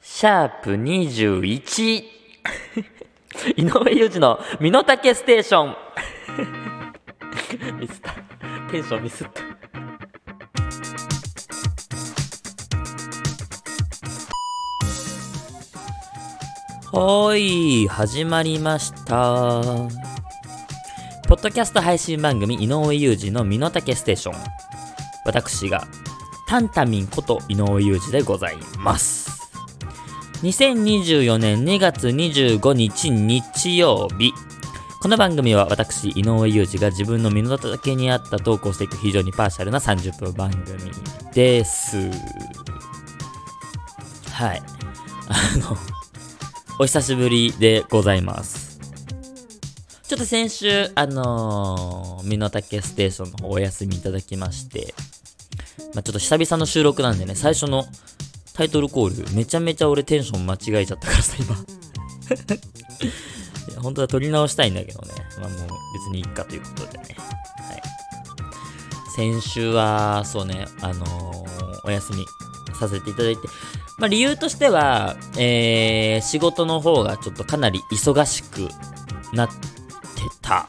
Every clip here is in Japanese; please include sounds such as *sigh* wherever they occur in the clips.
シャープ21 *laughs* 井上裕二の身の丈ステーション。*laughs* ミスった。テンションミスった。はい始まりました。ポッドキャスト配信番組井上裕二の身の丈ステーション。私がタンタミンこと井上裕二でございます。2024年2月25日日曜日この番組は私、井上裕二が自分の身の丈に合ったトークをしていく非常にパーシャルな30分番組です。はい。あの、お久しぶりでございます。ちょっと先週、あのー、身の丈ステーションの方お休みいただきまして、まあ、ちょっと久々の収録なんでね、最初のタイトルコール、めちゃめちゃ俺テンション間違えちゃったからさ、今。*laughs* 本当は撮り直したいんだけどね。まあもう別にいいかということでね。はい。先週は、そうね、あのーお休みさせていただいて、まあ理由としては、えー、仕事の方がちょっとかなり忙しくなってた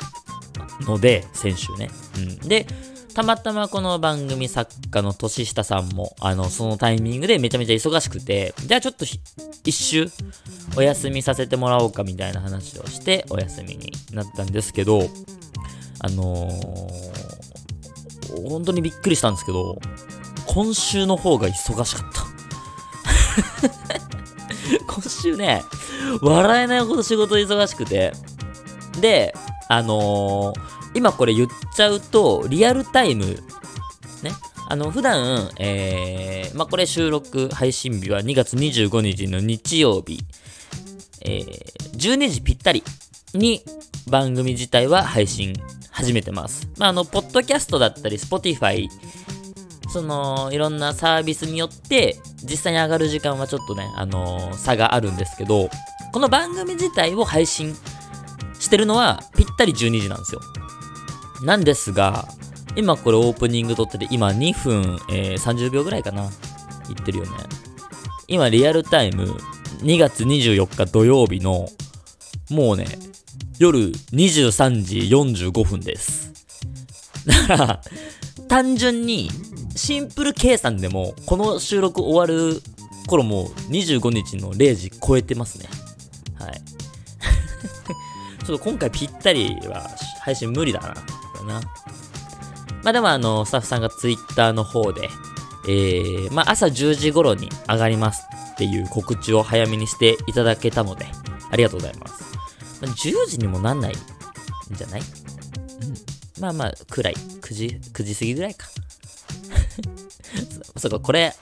ので、先週ね。うん。で、たまたまこの番組作家の年下さんも、あの、そのタイミングでめちゃめちゃ忙しくて、じゃあちょっと一周お休みさせてもらおうかみたいな話をして、お休みになったんですけど、あのー、本当にびっくりしたんですけど、今週の方が忙しかった。*laughs* 今週ね、笑えないほど仕事忙しくて、で、あのー今これ言っちゃうと、リアルタイム、ね、あの、普段、えー、まあ、これ収録配信日は2月25日の日曜日、えー、12時ぴったりに番組自体は配信始めてます。まあ、あの、ポッドキャストだったり、Spotify、その、いろんなサービスによって、実際に上がる時間はちょっとね、あのー差があるんですけど、この番組自体を配信してるのは、ぴったり12時なんですよ。なんですが、今これオープニング撮ってて、今2分、えー30秒ぐらいかな。言ってるよね。今リアルタイム、2月24日土曜日の、もうね、夜23時45分です。だから、単純に、シンプル計算でも、この収録終わる頃も25日の0時超えてますね。はい。*laughs* ちょっと今回ぴったりは配信無理だな。これな。まあでもあの、スタッフさんがツイッターの方で、えー、まあ朝10時頃に上がりますっていう告知を早めにしていただけたので、ありがとうございます。まあ、10時にもなんないんじゃない？うん。まあまあ、くらい。9時、9時過ぎぐらいか。そ *laughs* そうか、これ、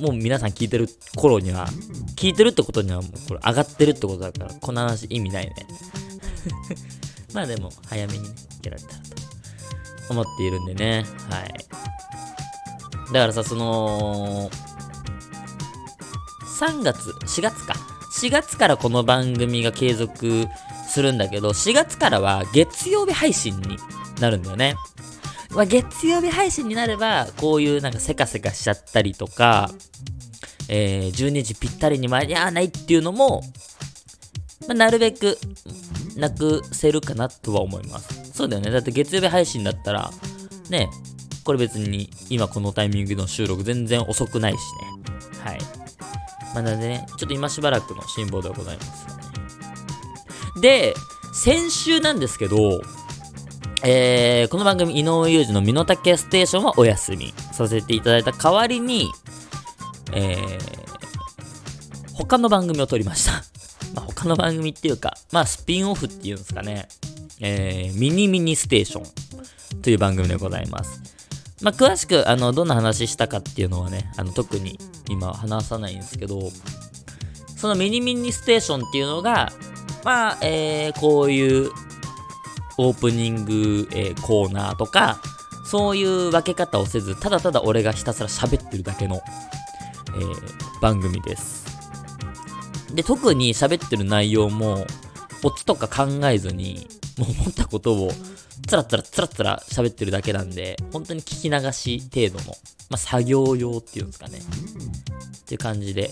もう皆さん聞いてる頃には、聞いてるってことにはもうこれ上がってるってことだから、この話意味ないね。*laughs* まあでも、早めにね、やられたらと思っているんでね。はい。だからさ、その、3月、4月か。4月からこの番組が継続するんだけど、4月からは月曜日配信になるんだよね。まあ、月曜日配信になれば、こういうなんかせかせかしちゃったりとか、えー、12時ぴったりに間に合わないっていうのも、まあ、なるべくなくせるかなとは思います。そうだよね。だって月曜日配信だったら、ね、これ別に今このタイミングの収録全然遅くないしね。はい。まあ、なのでね、ちょっと今しばらくの辛抱ではございますね。で、先週なんですけど、えー、この番組井上裕二の身の丈ステーションはお休みさせていただいた代わりに、えー、他の番組を撮りました。*laughs* まあ、他の番組っていうか、まあ、スピンオフっていうんですかね。えー、ミニミニステーションという番組でございます。まあ、詳しく、あの、どんな話したかっていうのはね、あの、特に今話さないんですけど、そのミニミニステーションっていうのが、まあ、えー、こういうオープニング、えーコーナーとか、そういう分け方をせず、ただただ俺がひたすら喋ってるだけの、えー番組です。で、特に喋ってる内容も、オチとか考えずに、思ったことを、つらつらつらつら喋ってるだけなんで、本当に聞き流し程度の、まあ、作業用っていうんですかね。っていう感じで。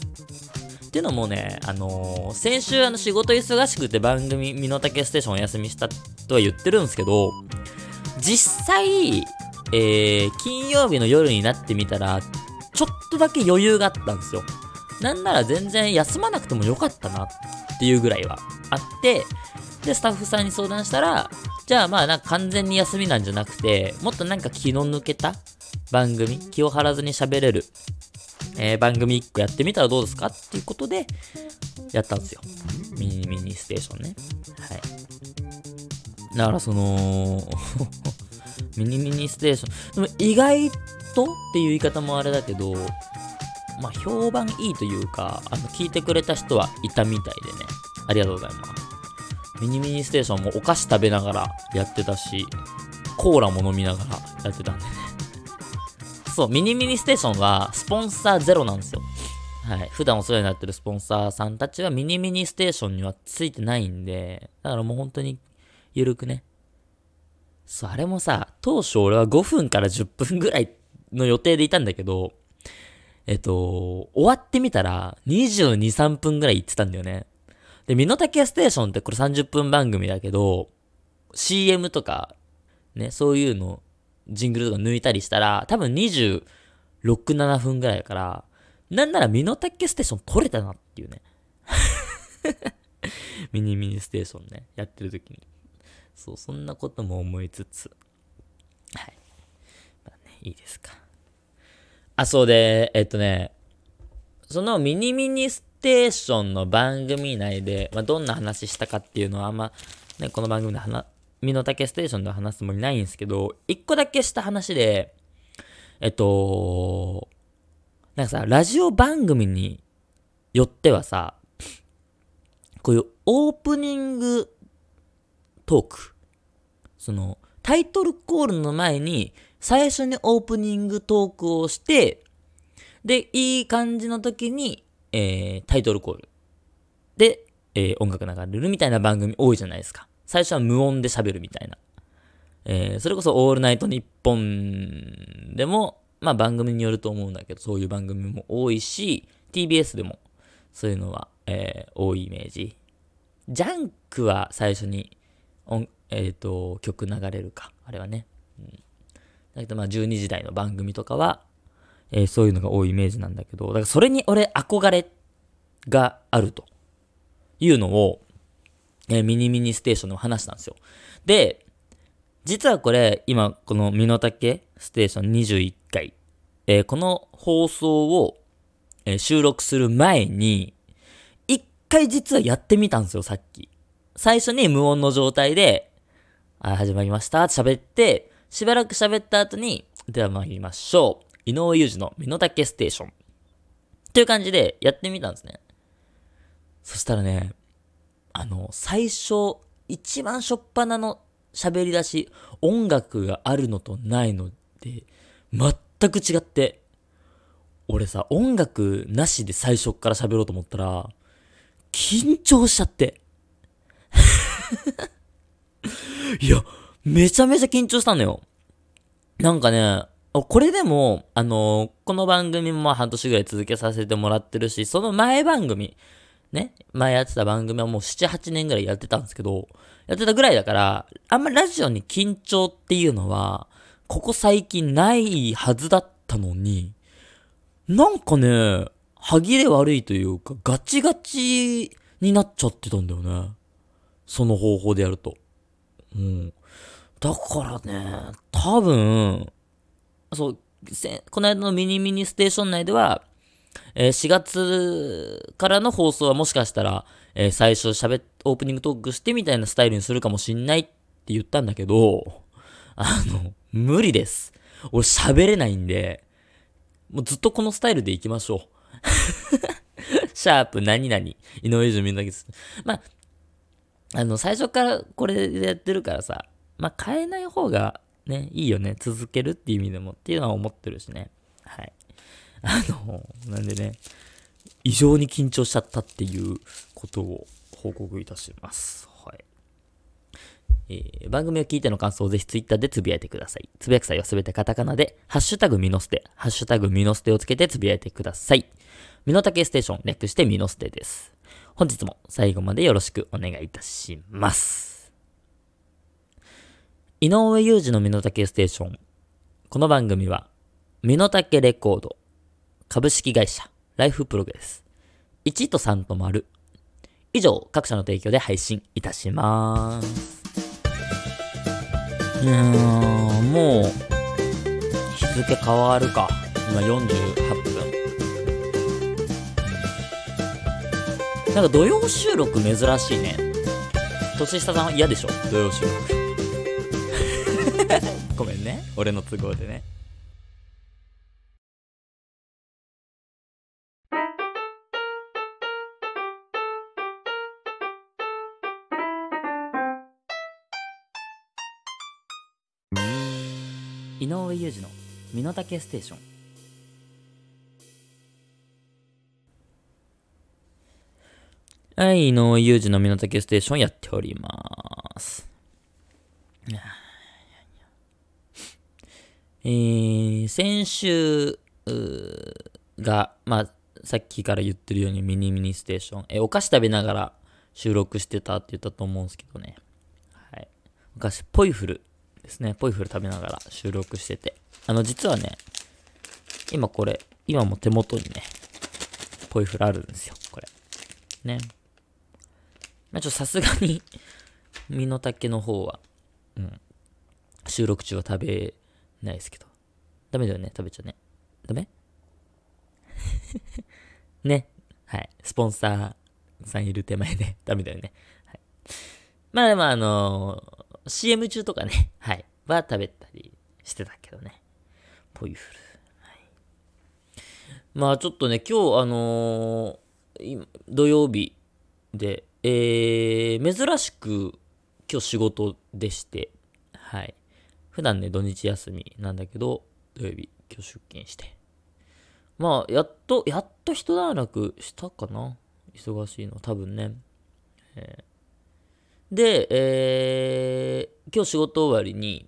っていうのもね、あのー、先週あの仕事忙しくて番組、身の丈ステーションお休みしたとは言ってるんですけど、実際、えー、金曜日の夜になってみたら、ちょっとだけ余裕があったんですよ。なんなら全然休まなくてもよかったなっていうぐらいはあって、で、スタッフさんに相談したら、じゃあまあなんか完全に休みなんじゃなくて、もっとなんか気の抜けた番組、気を張らずに喋れる、えー、番組1個やってみたらどうですか？っていうことで、やったんですよ。ミニミニステーションね。はい。だからそのミニミニステーション。でも意外とっていう言い方もあれだけど、まあ評判いいというか、あの、聞いてくれた人はいたみたいでね。ありがとうございます。ミニミニステーションもお菓子食べながらやってたし、コーラも飲みながらやってたんでね。*laughs* そう、ミニミニステーションはスポンサーゼロなんですよ。はい。普段お世話になってるスポンサーさんたちはミニミニステーションにはついてないんで、だからもう本当にゆるくね。そう、あれもさ、当初俺は5分から10分ぐらいの予定でいたんだけど、えっと、終わってみたら22、3分ぐらい行ってたんだよね。で、身の丈ステーションってこれ30分番組だけど、CM とか、ね、そういうの、ジングルとか抜いたりしたら、多分26、7分ぐらいだから、なんなら身の丈ステーション撮れたなっていうね。*laughs* ミニミニステーションね、やってる時に。そう、そんなことも思いつつ。はい。まあね、いいですか。あ、そうで、えっとね、そのミニミニスステーションの番組内で、まあ、どんな話したかっていうのはあんま、ね、この番組で話、身の丈ステーションで話すつもりないんですけど、一個だけした話で、えっと、なんかさ、ラジオ番組によってはさ、こういうオープニングトーク、その、タイトルコールの前に、最初にオープニングトークをして、で、いい感じの時に、えー、タイトルコールで、えー、音楽流れるみたいな番組多いじゃないですか。最初は無音で喋るみたいな。えー、それこそオールナイトニッポンでも、まあ番組によると思うんだけど、そういう番組も多いし、TBS でもそういうのは、えー、多いイメージ。ジャンクは最初に、えっ、ー、と、曲流れるか。あれはね。うん、だけどまあ12時台の番組とかは、えー、そういうのが多いイメージなんだけど、だからそれに俺憧れがあるというのを、えー、ミニミニステーションの話したんですよ。で、実はこれ、今、この身の丈ステーション21回、えー、この放送を、えー、収録する前に、一回実はやってみたんですよ、さっき。最初に無音の状態で、あ、始まりました喋って、しばらく喋った後に、では参りましょう。井上裕二の身の丈ステーション。っていう感じでやってみたんですね。そしたらね、あの、最初、一番初っ端の喋り出し、音楽があるのとないので、全く違って、俺さ、音楽なしで最初から喋ろうと思ったら、緊張しちゃって。*laughs* いや、めちゃめちゃ緊張したのよ。なんかね、これでも、あのー、この番組も半年ぐらい続けさせてもらってるし、その前番組、ね、前やってた番組はもう7、8年ぐらいやってたんですけど、やってたぐらいだから、あんまりラジオに緊張っていうのは、ここ最近ないはずだったのに、なんかね、歯切れ悪いというか、ガチガチになっちゃってたんだよね。その方法でやると。うん。だからね、多分、そう、この間のミニミニステーション内では、えー、4月からの放送はもしかしたら、えー、最初喋っ、オープニングトークしてみたいなスタイルにするかもしんないって言ったんだけど、あの、無理です。俺喋れないんで、もうずっとこのスタイルでいきましょう。*laughs* シャープ何々、井上泉だけです。まあ、あの、最初からこれでやってるからさ、まあ変えない方がね、いいよね。続けるっていう意味でもっていうのは思ってるしね。はい。あの、なんでね、異常に緊張しちゃったっていうことを報告いたします。はい。えー、番組を聞いての感想をぜひツイッターでつぶやいてください。つぶやく際はすべてカタカナで、ハッシュタグミノステ、ハッシュタグミノステをつけてつぶやいてください。ミノタケステーション、略してミノステです。本日も最後までよろしくお願いいたします。井上裕二のミノタケステーション。この番組は、ミノタケレコード、株式会社、ライフプログレス、1と3と丸。以上、各社の提供で配信いたします。うーん、もう、日付変わるか。今48分。なんか土曜収録珍しいね。年下さん嫌でしょ？土曜収録。ごめんね。俺の都合でね。井上裕二の身の丈ステーションはい、井上裕二の身の丈ステーションやっております。えー、先週が、まあ、さっきから言ってるようにミニミニステーション、えお菓子食べながら収録してたって言ったと思うんですけどね。はい。お菓子、ポイフルですね。ポイフル食べながら収録してて。あの、実はね、今これ、今も手元にね、ポイフルあるんですよ、これ。ね。まあ、ちょっとさすがに身の丈の方は、うん、収録中は食べないですけど。ダメだよね、食べちゃね。ダメ？*laughs* ね。はい。スポンサーさんいる手前で *laughs* ダメだよね。はい。まあでもあのー CM 中とかね、はい、は食べたりしてたけどね。ポイフル。はい、まあちょっとね、今日あのー、土曜日で、えー、珍しく今日仕事でして、はい。普段ね、土日休みなんだけど、土曜日今日出勤して。まあ、やっと、やっと一段落したかな忙しいの、多分ね。えーで、えー、今日仕事終わりに、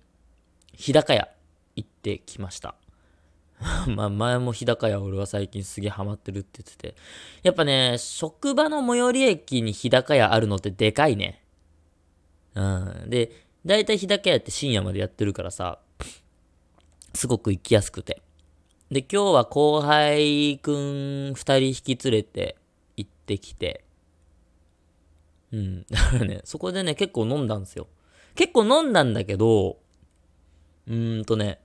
日高屋行ってきました。*laughs* まあ前も日高屋俺は最近すげえハマってるって言ってて。やっぱね、職場の最寄り駅に日高屋あるのってでかいね。うん。で、だいたい日高屋って深夜までやってるからさ、すごく行きやすくて。で、今日は後輩くん二人引き連れて行ってきて、うん。*laughs* だからね、そこでね、結構飲んだんですよ。結構飲んだんだけど、うーんとね、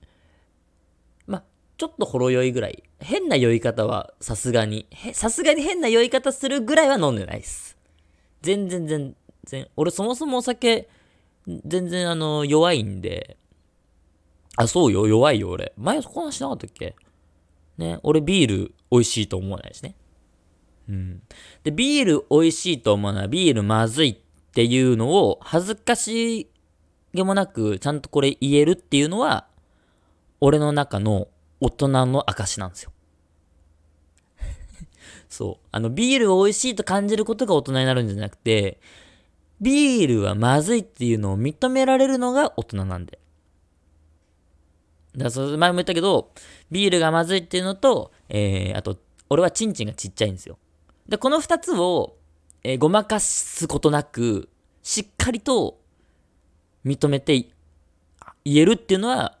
ま、ちょっとほろ酔いぐらい。変な酔い方はさすがに、さすがに変な酔い方するぐらいは飲んでないっす。全然全然、俺そもそもお酒、全然あの、弱いんで、あ、そうよ、弱いよ、俺。前そこ話しなかったっけ？ね、俺ビール美味しいと思わないしね。うん。で、ビール美味しいと思うのはビールまずいっていうのを恥ずかしげもなくちゃんとこれ言えるっていうのは俺の中の大人の証なんですよ。*laughs* そう。あの、ビールを美味しいと感じることが大人になるんじゃなくて、ビールはまずいっていうのを認められるのが大人なんで。だから、前も言ったけど、ビールがまずいっていうのと、えー、あと、俺はチンチンがちっちゃいんですよ。で、この二つを、えー、ごまかすことなく、しっかりと認めて言えるっていうのは、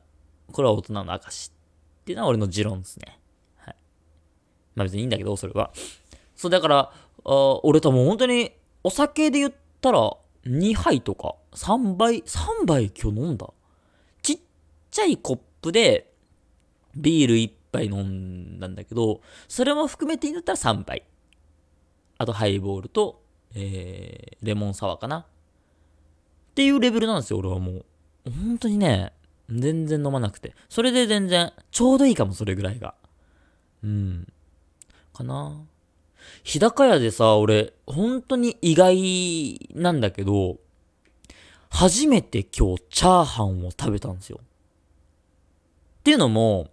これは大人の証っていうのは俺の持論ですね。はい。まあ別にいいんだけど、それは。そう、だから、あ俺多分本当に、お酒で言ってたら、2杯とか、3杯、3杯今日飲んだ。ちっちゃいコップで、ビール1杯飲んだんだけど、それも含めていいんだったら3杯。あとハイボールと、えー、レモンサワーかな。っていうレベルなんですよ、俺はもう。本当にね、全然飲まなくて。それで全然、ちょうどいいかも、それぐらいが。うん。かな。日高屋でさ、俺、本当に意外なんだけど、初めて今日チャーハンを食べたんですよ。っていうのも、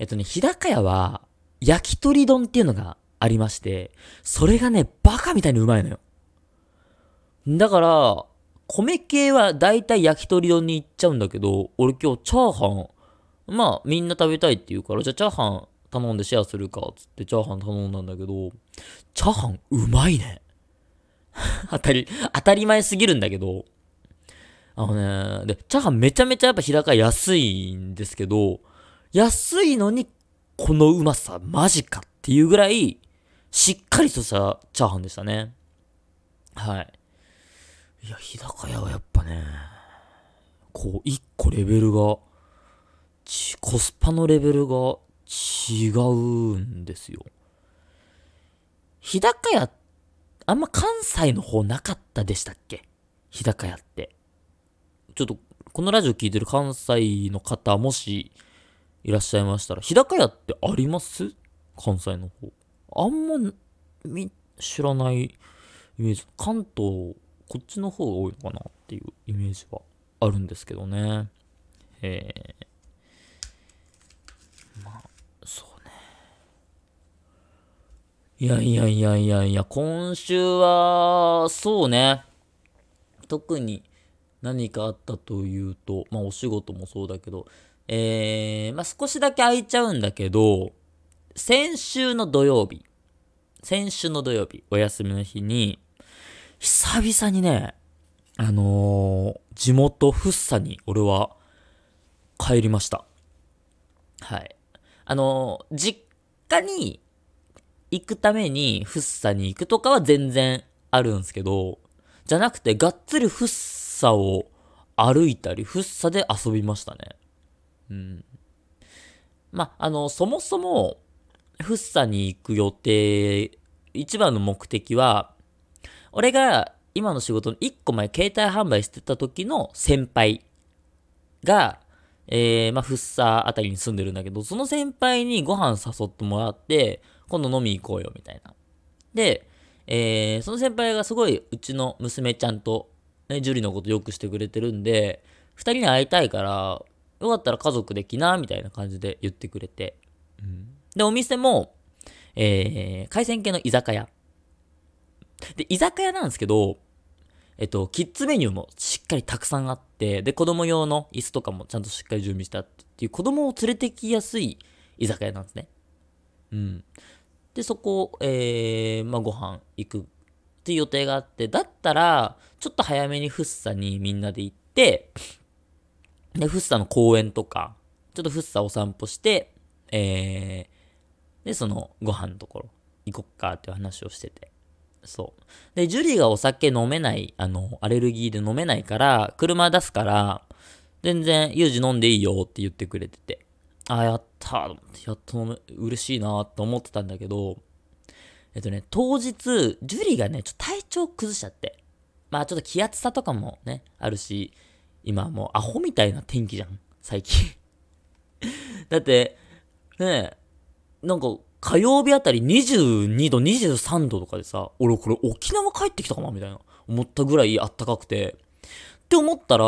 えっとね、日高屋は、焼き鳥丼っていうのがありまして、それがね、バカみたいにうまいのよ。だから、米系はだいたい焼き鳥丼に行っちゃうんだけど、俺今日チャーハン、まあみんな食べたいって言うから、じゃあチャーハン頼んでシェアするか、つってチャーハン頼んだんだけど、チャーハンうまいね。*laughs* 当たり、当たり前すぎるんだけど、あのね、で、チャーハンめちゃめちゃやっぱ日高安いんですけど、安いのにこのうまさマジかっていうぐらい、しっかりとしたチャーハンでしたね。はい。いや、日高屋はやっぱね、こう、一個レベルが、コスパのレベルが違うんですよ。日高屋、あんま関西の方なかったでしたっけ？日高屋って。ちょっと、このラジオ聞いてる関西の方、もしいらっしゃいましたら、日高屋ってあります？関西の方。あんま、み、知らないイメージ。関東、こっちの方が多いのかなっていうイメージはあるんですけどね。えー、まあ、そうね。いやいやいやいやいや、今週は、そうね。特に何かあったというと、まあお仕事もそうだけど、えー、まあ少しだけ空いちゃうんだけど、先週の土曜日、先週の土曜日、お休みの日に、久々にね、あのー、地元福生に俺は帰りました。はい。あのー、実家に行くために福生に行くとかは全然あるんですけど、じゃなくてがっつり福生を歩いたり、福生で遊びましたね。うん。まあ、あの、そもそも、福生に行く予定、一番の目的は、俺が今の仕事の1個前、携帯販売してた時の先輩が、えー、まあ、福生あたりに住んでるんだけど、その先輩にご飯誘ってもらって、今度飲み行こうよ、みたいな。で、えー、その先輩がすごい、うちの娘ちゃんと、ね、樹里のことよくしてくれてるんで、二人に会いたいから、よかったら家族で来な、みたいな感じで言ってくれて。うん、で、お店も、えー、海鮮系の居酒屋。で、居酒屋なんですけど、えっと、キッズメニューもしっかりたくさんあって、で、子供用の椅子とかもちゃんとしっかり準備してあってっていう、子供を連れてきやすい居酒屋なんですね。うん。で、そこ、えー、まあ、ご飯行くっていう予定があって、だったら、ちょっと早めにフッサにみんなで行って、で、フッサの公園とか、ちょっとフッサお散歩して、えー、で、そのご飯のところ行こっかっていう話をしてて。そう。で、ジュリーがお酒飲めない、あの、アレルギーで飲めないから、車出すから、全然、ユージ飲んでいいよって言ってくれてて。あ、やったやっと飲、嬉しいなと思ってたんだけど、えっとね、当日、ジュリーがね、ちょっと体調崩しちゃって。まあちょっと気圧差とかもね、あるし、今もうアホみたいな天気じゃん、最近 *laughs* だって、ね、なんか、火曜日あたり22度、23度とかでさ、俺これ沖縄帰ってきたかなみたいな。思ったぐらいあったかくて。って思ったら、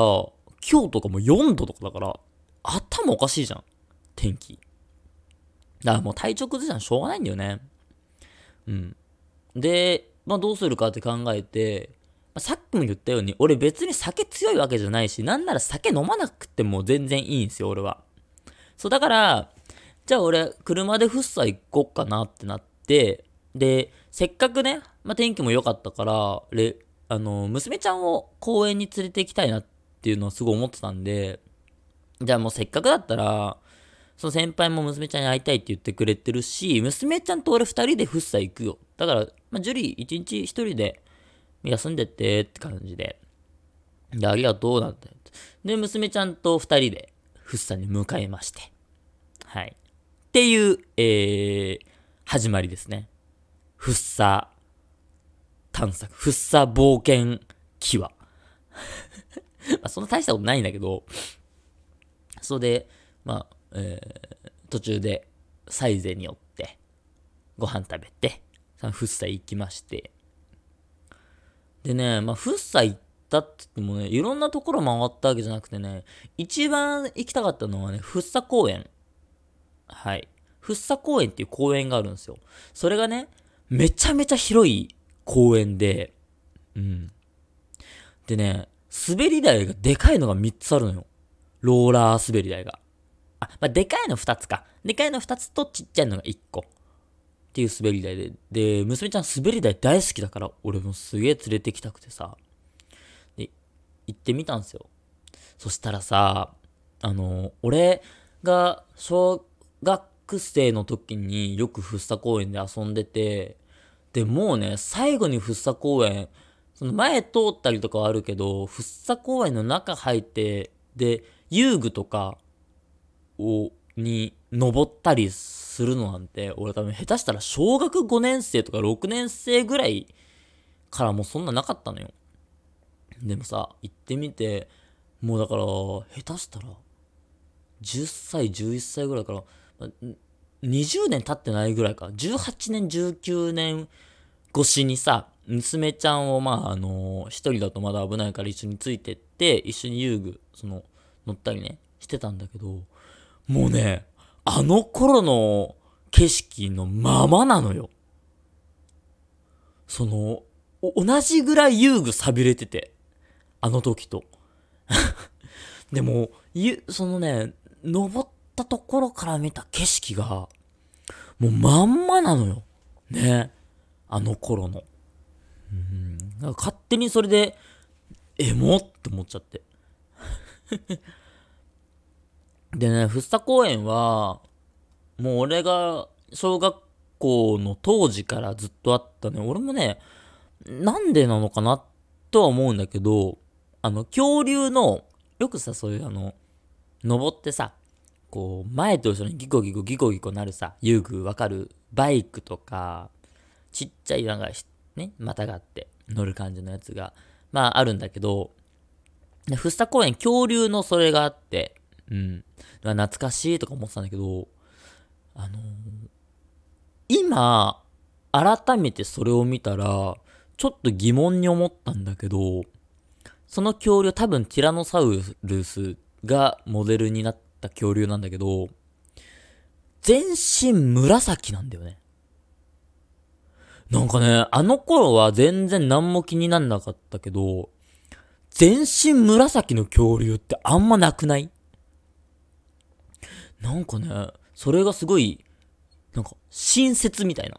今日とかも4度とかだから、頭おかしいじゃん。天気。だからもう体調崩しゃんしょうがないんだよね。うん。で、まあどうするかって考えて、まあ、さっきも言ったように、俺別に酒強いわけじゃないし、なんなら酒飲まなくても全然いいんですよ、俺は。そう、だから、じゃあ俺、車でフッサ行こっかなってなって、で、せっかくね、まあ、天気も良かったから、れ、あの、娘ちゃんを公園に連れて行きたいなっていうのをすごい思ってたんで、じゃあもうせっかくだったら、その先輩も娘ちゃんに会いたいって言ってくれてるし、娘ちゃんと俺二人でフッサ行くよ。だから、まあ、ジュリー一日一人で休んでってって感じで。で、ありがとうなんて。で、娘ちゃんと二人で、フッサに向かいまして。はい。っていう、えー、始まりですね。フッサ探索、フッサ冒険記話。*laughs* まあ、そんな大したことないんだけど、それで、まあ、えー、途中でサイゼに寄って、ご飯食べて、フッサ行きまして、でね、まあ、フッサ行ったって言ってもね、いろんなところ回ったわけじゃなくてね、一番行きたかったのはね、フッサ公園。はい。フッサ公園っていう公園があるんですよ。それがね、めちゃめちゃ広い公園で、うん。でね、滑り台がでかいのが3つあるのよ。ローラー滑り台が。あ、まあ、でかいの2つか。でかいの2つとちっちゃいのが1個。っていう滑り台で。で、娘ちゃん滑り台大好きだから、俺もすげえ連れてきたくてさ。で、行ってみたんですよ。そしたらさ、あの、俺が小学生の時によく福生公園で遊んでて、で、もうね、最後に福生公園、その前通ったりとかはあるけど、福生公園の中入って、で、遊具とかを、に登ったりするのなんて、俺多分下手したら小学5年生とか6年生ぐらいからもうそんななかったのよ。でもさ、行ってみて、もうだから、下手したら、10歳、11歳ぐらいから、20年経ってないぐらいか。18年、19年越しにさ、娘ちゃんを、まあ、あのー、一人だとまだ危ないから一緒についてって、一緒に遊具、その、乗ったりね、してたんだけど、もうね、あの頃の景色のままなのよ。その、同じぐらい遊具錆びれてて、あの時と。*laughs* でも、そのね、登ったところから見た景色が、もうまんまなのよ。ね。あの頃の。うん。勝手にそれで、エモって思っちゃって。*laughs* でね、福生公園は、もう俺が小学校の当時からずっとあったね。俺もね、なんでなのかなとは思うんだけど、あの、恐竜の、よくさ、そういうあの、登ってさ、こう、前と後ろにギコギコギコギコなるさ、遊具わかるバイクとか、ちっちゃいなんか、ね、またがって乗る感じのやつが、まああるんだけど、福生公園恐竜のそれがあって、うん。懐かしいとか思ってたんだけど、あのー、今、改めてそれを見たら、ちょっと疑問に思ったんだけど、その恐竜多分ティラノサウルスがモデルになった恐竜なんだけど、全身紫なんだよね。なんかね、あの頃は全然何も気になんなかったけど、全身紫の恐竜ってあんまなくない？なんかね、それがすごい、なんか、親切みたいな。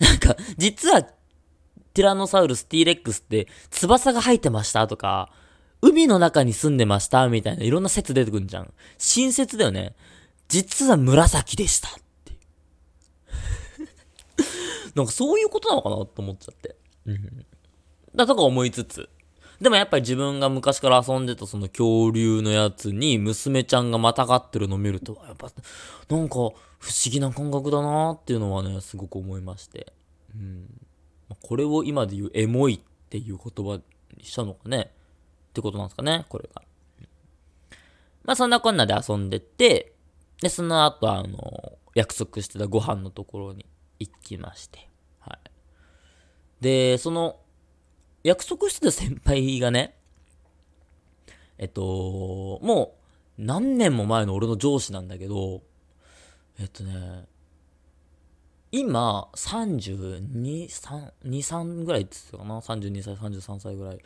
*laughs* なんか、実は、ティラノサウルス、T レックスって、翼が生えてましたとか、海の中に住んでましたみたいな、いろんな説出てくんじゃん。親切だよね。実は紫でしたって *laughs* なんかそういうことなのかなと思っちゃって。うん。だとか思いつつ。でもやっぱり自分が昔から遊んでたその恐竜のやつに娘ちゃんがまたがってるのを見ると、やっぱなんか不思議な感覚だなっていうのはね、すごく思いまして。うん。これを今で言うエモいっていう言葉にしたのかね。ってことなんですかね、これが。まあそんなこんなで遊んでて、で、その後あの、約束してたご飯のところに行きまして。はい。で、その、約束してた先輩がね、えっと、もう何年も前の俺の上司なんだけど、えっとね、今、32、3、2、3ぐらいって言ってたかな ?32 歳、33歳ぐらい。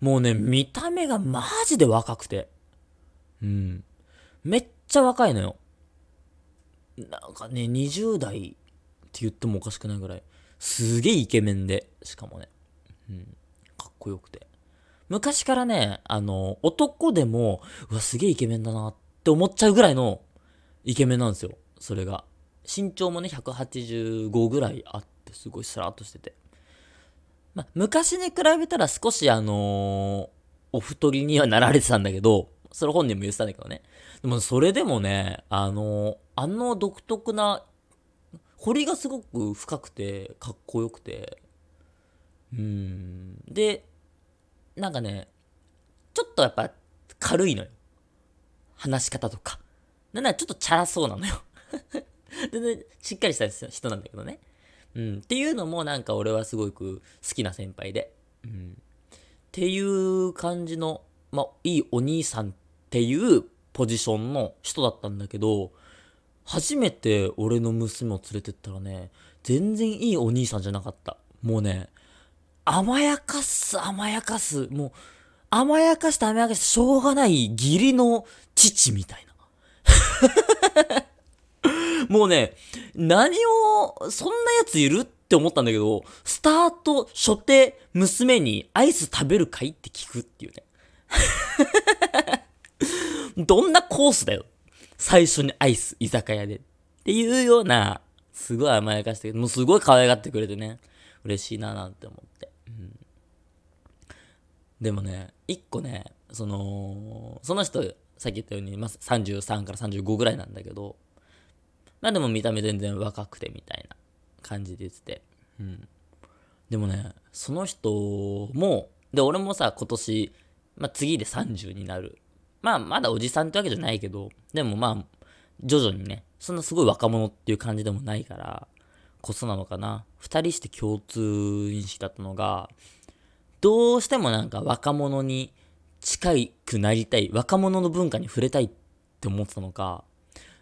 もうね、見た目がマジで若くて。うん。めっちゃ若いのよ。なんかね、20代って言ってもおかしくないぐらい。すげえイケメンで、しかもね。うん。こよくて。昔からね、あの、男でも、うわ、すげえイケメンだなって思っちゃうぐらいのイケメンなんですよ。それが。身長もね、185ぐらいあって、すごいスラーっとしてて。ま、昔に比べたら少しあのー、お太りにはなられてたんだけど、それ本人も言ってたんだけどね。でもそれでもね、あのー、あの独特な、彫りがすごく深くて、かっこよくて、うん。で、なんかね、ちょっとやっぱ軽いのよ。話し方とか。なんならちょっとチャラそうなのよ *laughs* 全然しっかりした人なんだけどね。うん。っていうのもなんか俺はすごく好きな先輩で。うん。っていう感じの、まあ、いいお兄さんっていうポジションの人だったんだけど、初めて俺の娘を連れてったらね、全然いいお兄さんじゃなかった。もうね、甘やかす、甘やかす。もう、甘やかして甘やかしてしょうがない義理の父みたいな。*laughs* もうね、何を、そんなやついるって思ったんだけど、スタート、初手、娘にアイス食べるかいって聞くっていうね。*laughs* どんなコースだよ。最初にアイス、居酒屋で。っていうような、すごい甘やかして、もうすごい可愛がってくれてね、嬉しいななんて思って。うん、でもね、一個ね、その、その人、さっき言ったように、まあ、33から35ぐらいなんだけど、まあでも見た目全然若くてみたいな感じで言ってて。うん。でもね、その人も、で、俺もさ、今年、まあ次で30になる。まあまだおじさんってわけじゃないけど、でもまあ、徐々にね、そんなすごい若者っていう感じでもないから、こそなのかな。二人して共通認識だったのが、どうしてもなんか若者に近くなりたい、若者の文化に触れたいって思ってたのか、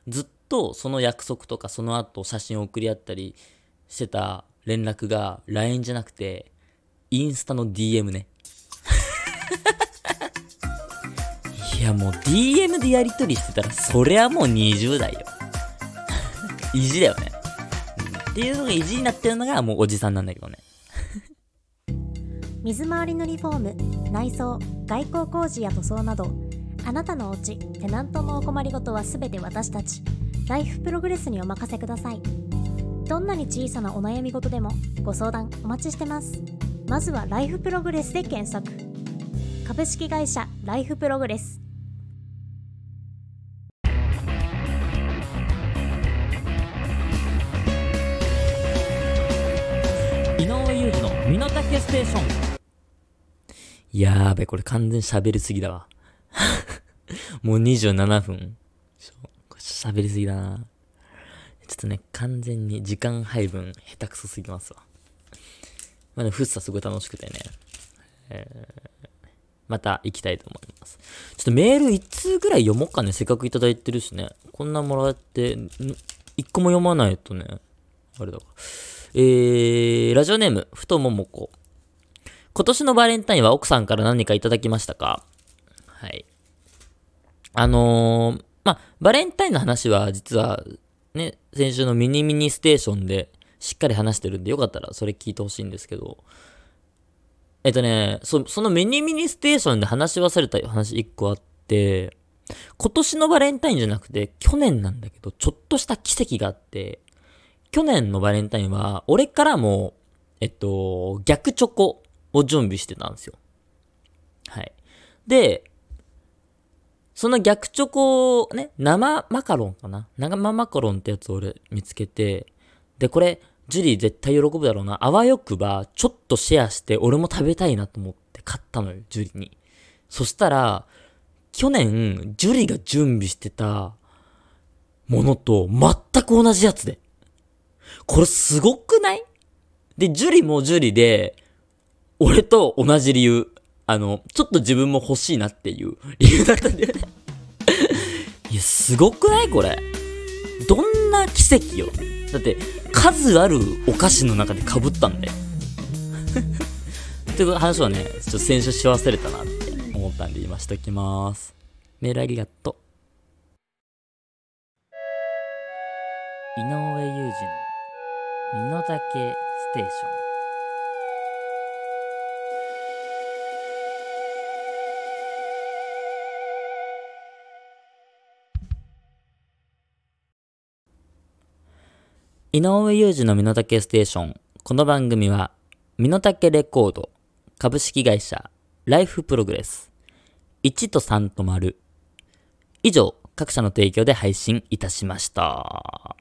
ずっとその約束とかその後写真を送り合ったりしてた連絡が LINE じゃなくて、インスタの DM ね。*laughs* いやもう DM でやり取りしてたら、そりゃもう20代よ。*laughs* 意地だよね、っていうのが意地になってるのがもうおじさんなんだけどね。*laughs* 水回りのリフォーム、内装、外交工事や塗装など、あなたのお家テナントのお困りごとはすべて私たちライフプログレスにお任せください。どんなに小さなお悩み事でもご相談お待ちしてます。まずはライフプログレスで検索。株式会社ライフプログレス。テーションやーべこれ完全喋りすぎだわ *laughs* もう27分。喋りすぎだな。ちょっとね、完全に時間配分下手くそすぎますわ。まあね、フッサすごい楽しくてね。えー、また行きたいと思います。ちょっとメール1通ぐらい読もうかね。せっかくいただいてるしね。こんなもらって、1個も読まないとね。あれだか。えー、ラジオネーム、ふとももこ。今年のバレンタインは奥さんから何かいただきましたか？はい。あのー、まあ、バレンタインの話は実はね、先週のミニミニステーションでしっかり話してるんでよかったらそれ聞いてほしいんですけど、えっとね、そそのミニミニステーションで話し忘れた話一個あって、今年のバレンタインじゃなくて去年なんだけど、ちょっとした奇跡があって、去年のバレンタインは俺からも、えっと、逆チョコを準備してたんですよ。はい。で、その逆チョコをね、生マカロンかな？生マカロンってやつを俺見つけて、で、これ、ジュリー絶対喜ぶだろうな。あわよくば、ちょっとシェアして俺も食べたいなと思って買ったのよ、ジュリーに。そしたら、去年、ジュリーが準備してたものと全く同じやつで。これすごくない？で、ジュリーもジュリーで、俺と同じ理由。あの、ちょっと自分も欲しいなっていう理由だったんだよねいや、すごくない？これ。どんな奇跡よ。だって、数あるお菓子の中で被ったんだよ。っていう話はね、ちょっと先週し忘れたなって思ったんで今しときます。メールありがとう。井上裕二の身の丈ステーション。井上裕二の身の丈ステーション。この番組は、身の丈レコード、株式会社、ライフプログレス、1と3と丸。以上、各社の提供で配信いたしました。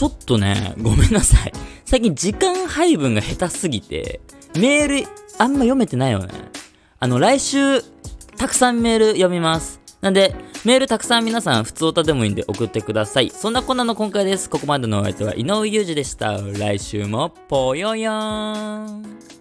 ちょっとね、ごめんなさい。最近時間配分が下手すぎて、メールあんま読めてないよね。あの、来週、たくさんメール読みます。なんで、メールたくさん皆さん、普通歌でもいいんで送ってください。そんなこんなの今回です。ここまでのお相手は井上裕二でした。来週もぽよよーん。